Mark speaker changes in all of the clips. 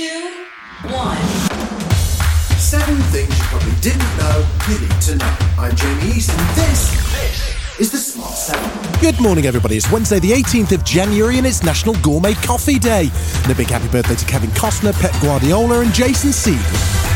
Speaker 1: Two, one.
Speaker 2: Seven things you probably didn't know you need to know. I'm Jamie East, and this, this is the Smart 7.
Speaker 3: Good morning, everybody. It's Wednesday, the 18th of January, and it's National Gourmet Coffee Day. And a big happy birthday to Kevin Costner, Pep Guardiola, and Jason Seaman.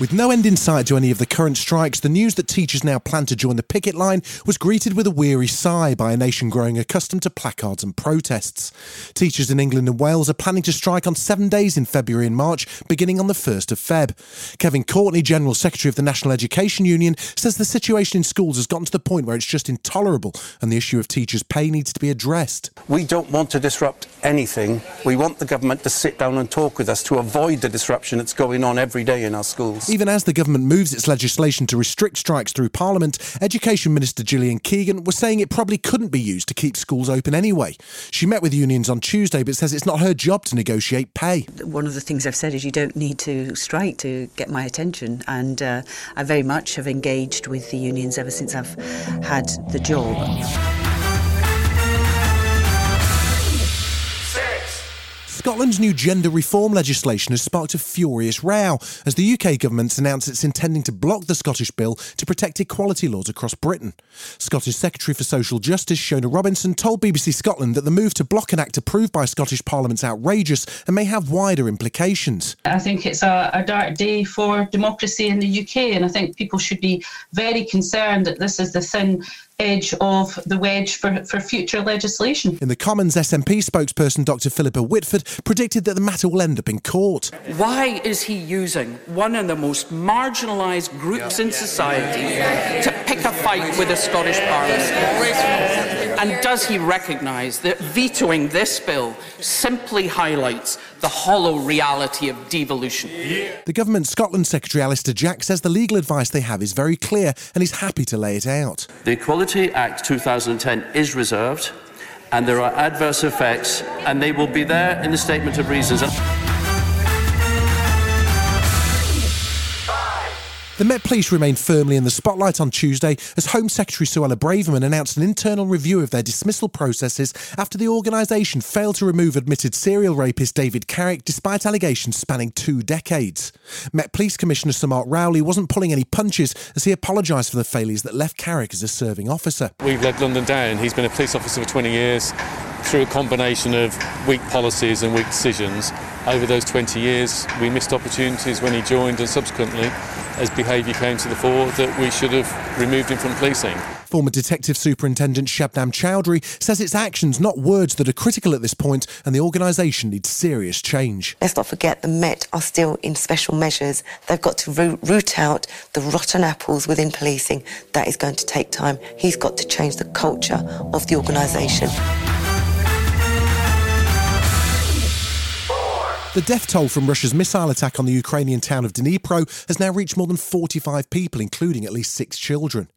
Speaker 3: With no end in sight to any of the current strikes, the news that teachers now plan to join the picket line was greeted with a weary sigh by a nation growing accustomed to placards and protests. Teachers in England and Wales are planning to strike on seven days in February and March, beginning on the 1st of Feb. Kevin Courtney, General Secretary of the National Education Union, says the situation in schools has gotten to the point where it's just intolerable and the issue of teachers' pay needs to be addressed.
Speaker 4: We don't want to disrupt anything. We want the government to sit down and talk with us to avoid the disruption that's going on every day in our schools.
Speaker 3: Even as the government moves its legislation to restrict strikes through Parliament, Education Minister Gillian Keegan was saying it probably couldn't be used to keep schools open anyway. She met with unions on Tuesday but says it's not her job to negotiate pay.
Speaker 5: One of the things I've said is you don't need to strike to get my attention, and uh, I very much have engaged with the unions ever since I've had the job.
Speaker 3: Scotland's new gender reform legislation has sparked a furious row as the UK government's announced it's intending to block the Scottish bill to protect equality laws across Britain. Scottish Secretary for Social Justice Shona Robison told BBC Scotland that the move to block an act approved by Scottish Parliament's outrageous and may have wider implications.
Speaker 6: I think it's a, a dark day for democracy in the UK, and I think people should be very concerned that this is the thin edge of the wedge for, for future legislation.
Speaker 3: In the Commons, SNP spokesperson Dr Philippa Whitford predicted that the matter will end up in court.
Speaker 7: Why is he using one of the most marginalised groups in society to pick a fight with the Scottish Parliament? And does he recognise that vetoing this bill simply highlights the hollow reality of devolution?
Speaker 3: The Government Scotland Secretary Alister Jack says the legal advice they have is very clear and he's happy to lay it out.
Speaker 8: The Equality Act 2010 is reserved and there are adverse effects and they will be there in the statement of reasons.
Speaker 3: The Met Police remained firmly in the spotlight on Tuesday as Home Secretary Suella Braverman announced an internal review of their dismissal processes after the organisation failed to remove admitted serial rapist David Carrick despite allegations spanning two decades. Met Police Commissioner Sir Mark Rowley wasn't pulling any punches as he apologised for the failures that left Carrick as a serving officer.
Speaker 9: We've led London down. He's been a police officer for 20 years through a combination of weak policies and weak decisions. Over those 20 years, we missed opportunities when he joined and subsequently as behaviour came to the fore that we should have removed him from policing.
Speaker 3: Former Detective Superintendent Shabnam Chowdhury says it's actions, not words, that are critical at this point, and the organisation needs serious change.
Speaker 10: Let's not forget the Met are still in special measures. They've got to root, root out the rotten apples within policing. That is going to take time. He's got to change the culture of the organisation.
Speaker 3: The death toll from Russia's missile attack on the Ukrainian town of Dnipro has now reached more than 45 people, including at least six children.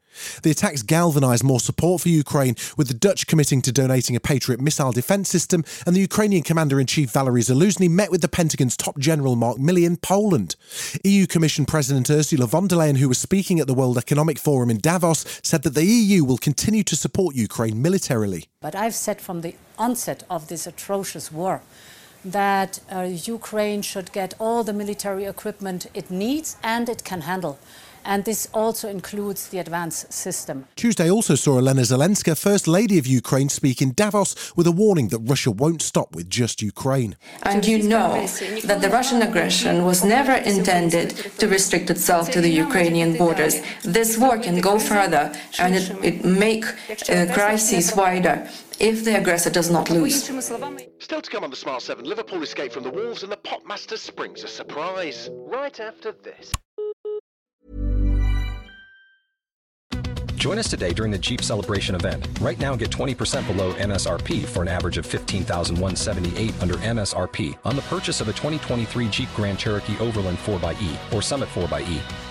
Speaker 3: The attacks galvanised more support for Ukraine, with the Dutch committing to donating a Patriot missile defence system, and the Ukrainian Commander in Chief Valery Zaluzhny met with the Pentagon's top general Mark Milley in Poland. EU Commission President Ursula von der Leyen, who was speaking at the World Economic Forum in Davos, said that the EU will continue to support Ukraine militarily.
Speaker 11: But I've said from the onset of this atrocious war that uh, Ukraine should get all the military equipment it needs and it can handle. And this also includes the advanced system.
Speaker 3: Tuesday also saw Elena Zelenska, First Lady of Ukraine, speak in Davos with a warning that Russia won't stop with just Ukraine.
Speaker 12: And you know that the Russian aggression was never intended to restrict itself to the Ukrainian borders. This war can go further and it, it make uh, crises wider if the aggressor does not lose.
Speaker 2: Still to come on the Smart 7, Liverpool escape from the Wolves and the Popmaster springs a surprise. Right after this.
Speaker 13: Join us today during the Jeep Celebration event. Right now, get 20% below MSRP for an average of 15178 under MSRP on the purchase of a 2023 Jeep Grand Cherokee Overland 4xE or Summit 4xE.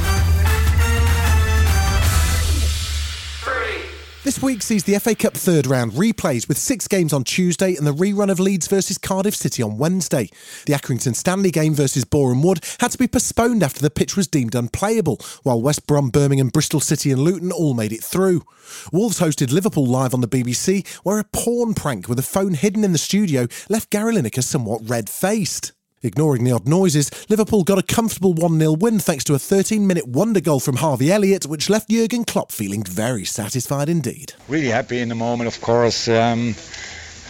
Speaker 3: This week sees the FA Cup third round replays with six games on Tuesday and the rerun of Leeds versus Cardiff City on Wednesday. The Accrington Stanley game versus Boreham Wood had to be postponed after the pitch was deemed unplayable, while West Brom, Birmingham, Bristol City, and Luton all made it through. Wolves hosted Liverpool live on the BBC, where a porn prank with a phone hidden in the studio left Gary Lineker somewhat red faced. Ignoring the odd noises, Liverpool got a comfortable 1 0 win thanks to a 13 minute wonder goal from Harvey Elliott, which left Jurgen Klopp feeling very satisfied indeed.
Speaker 14: Really happy in the moment, of course. Um,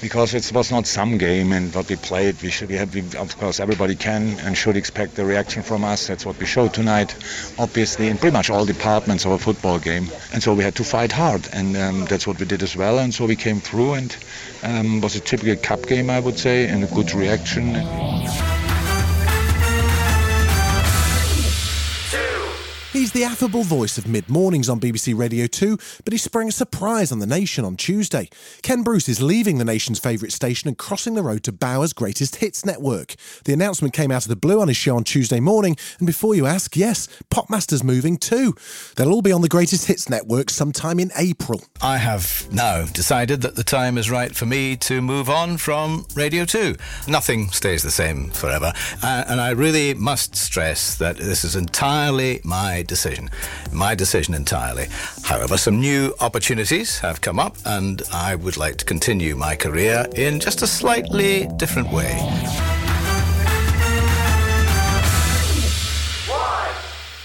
Speaker 14: because it was not some game and what we played, we should be happy. Of course, everybody can and should expect the reaction from us. That's what we showed tonight, obviously, in pretty much all departments of a football game. And so we had to fight hard, and um, that's what we did as well. And so we came through, and um, was a typical cup game, I would say, and a good reaction.
Speaker 3: He's the affable voice of mid mornings on BBC Radio 2, but he sprang a surprise on the nation on Tuesday. Ken Bruce is leaving the nation's favourite station and crossing the road to Bauer's greatest hits network. The announcement came out of the blue on his show on Tuesday morning, and before you ask, yes, Popmaster's moving too. They'll all be on the greatest hits network sometime in April.
Speaker 15: I have now decided that the time is right for me to move on from Radio 2. Nothing stays the same forever, uh, and I really must stress that this is entirely my decision. My decision entirely. However, some new opportunities have come up, and I would like to continue my career in just a slightly different way.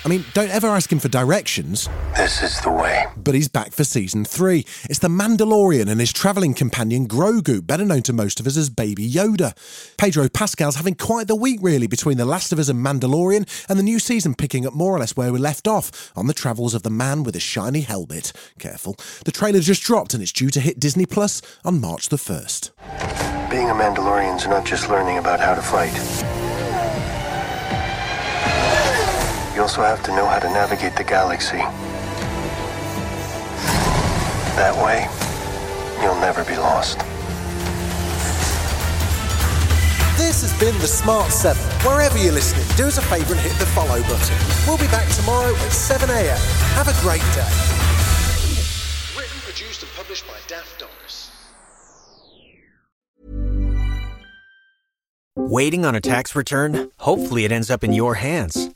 Speaker 3: I mean, don't ever ask him for directions.
Speaker 16: This is the way.
Speaker 3: But he's back for season three. It's the Mandalorian and his travelling companion Grogu, better known to most of us as Baby Yoda. Pedro Pascal's having quite the week, really, between The Last of Us and Mandalorian, and the new season picking up more or less where we left off on the travels of the man with a shiny helmet. Careful. The trailer just dropped and it's due to hit Disney Plus on March the 1st.
Speaker 16: Being a Mandalorian's not just learning about how to fight. Also have to know how to navigate the galaxy. That way, you'll never be lost.
Speaker 3: This has been The Smart 7. Wherever you're listening, do us a favour and hit the follow button. We'll be back tomorrow at 7am. Have a great day.
Speaker 2: Written, produced, and published by Daft Doris.
Speaker 17: Waiting on a tax return? Hopefully, it ends up in your hands.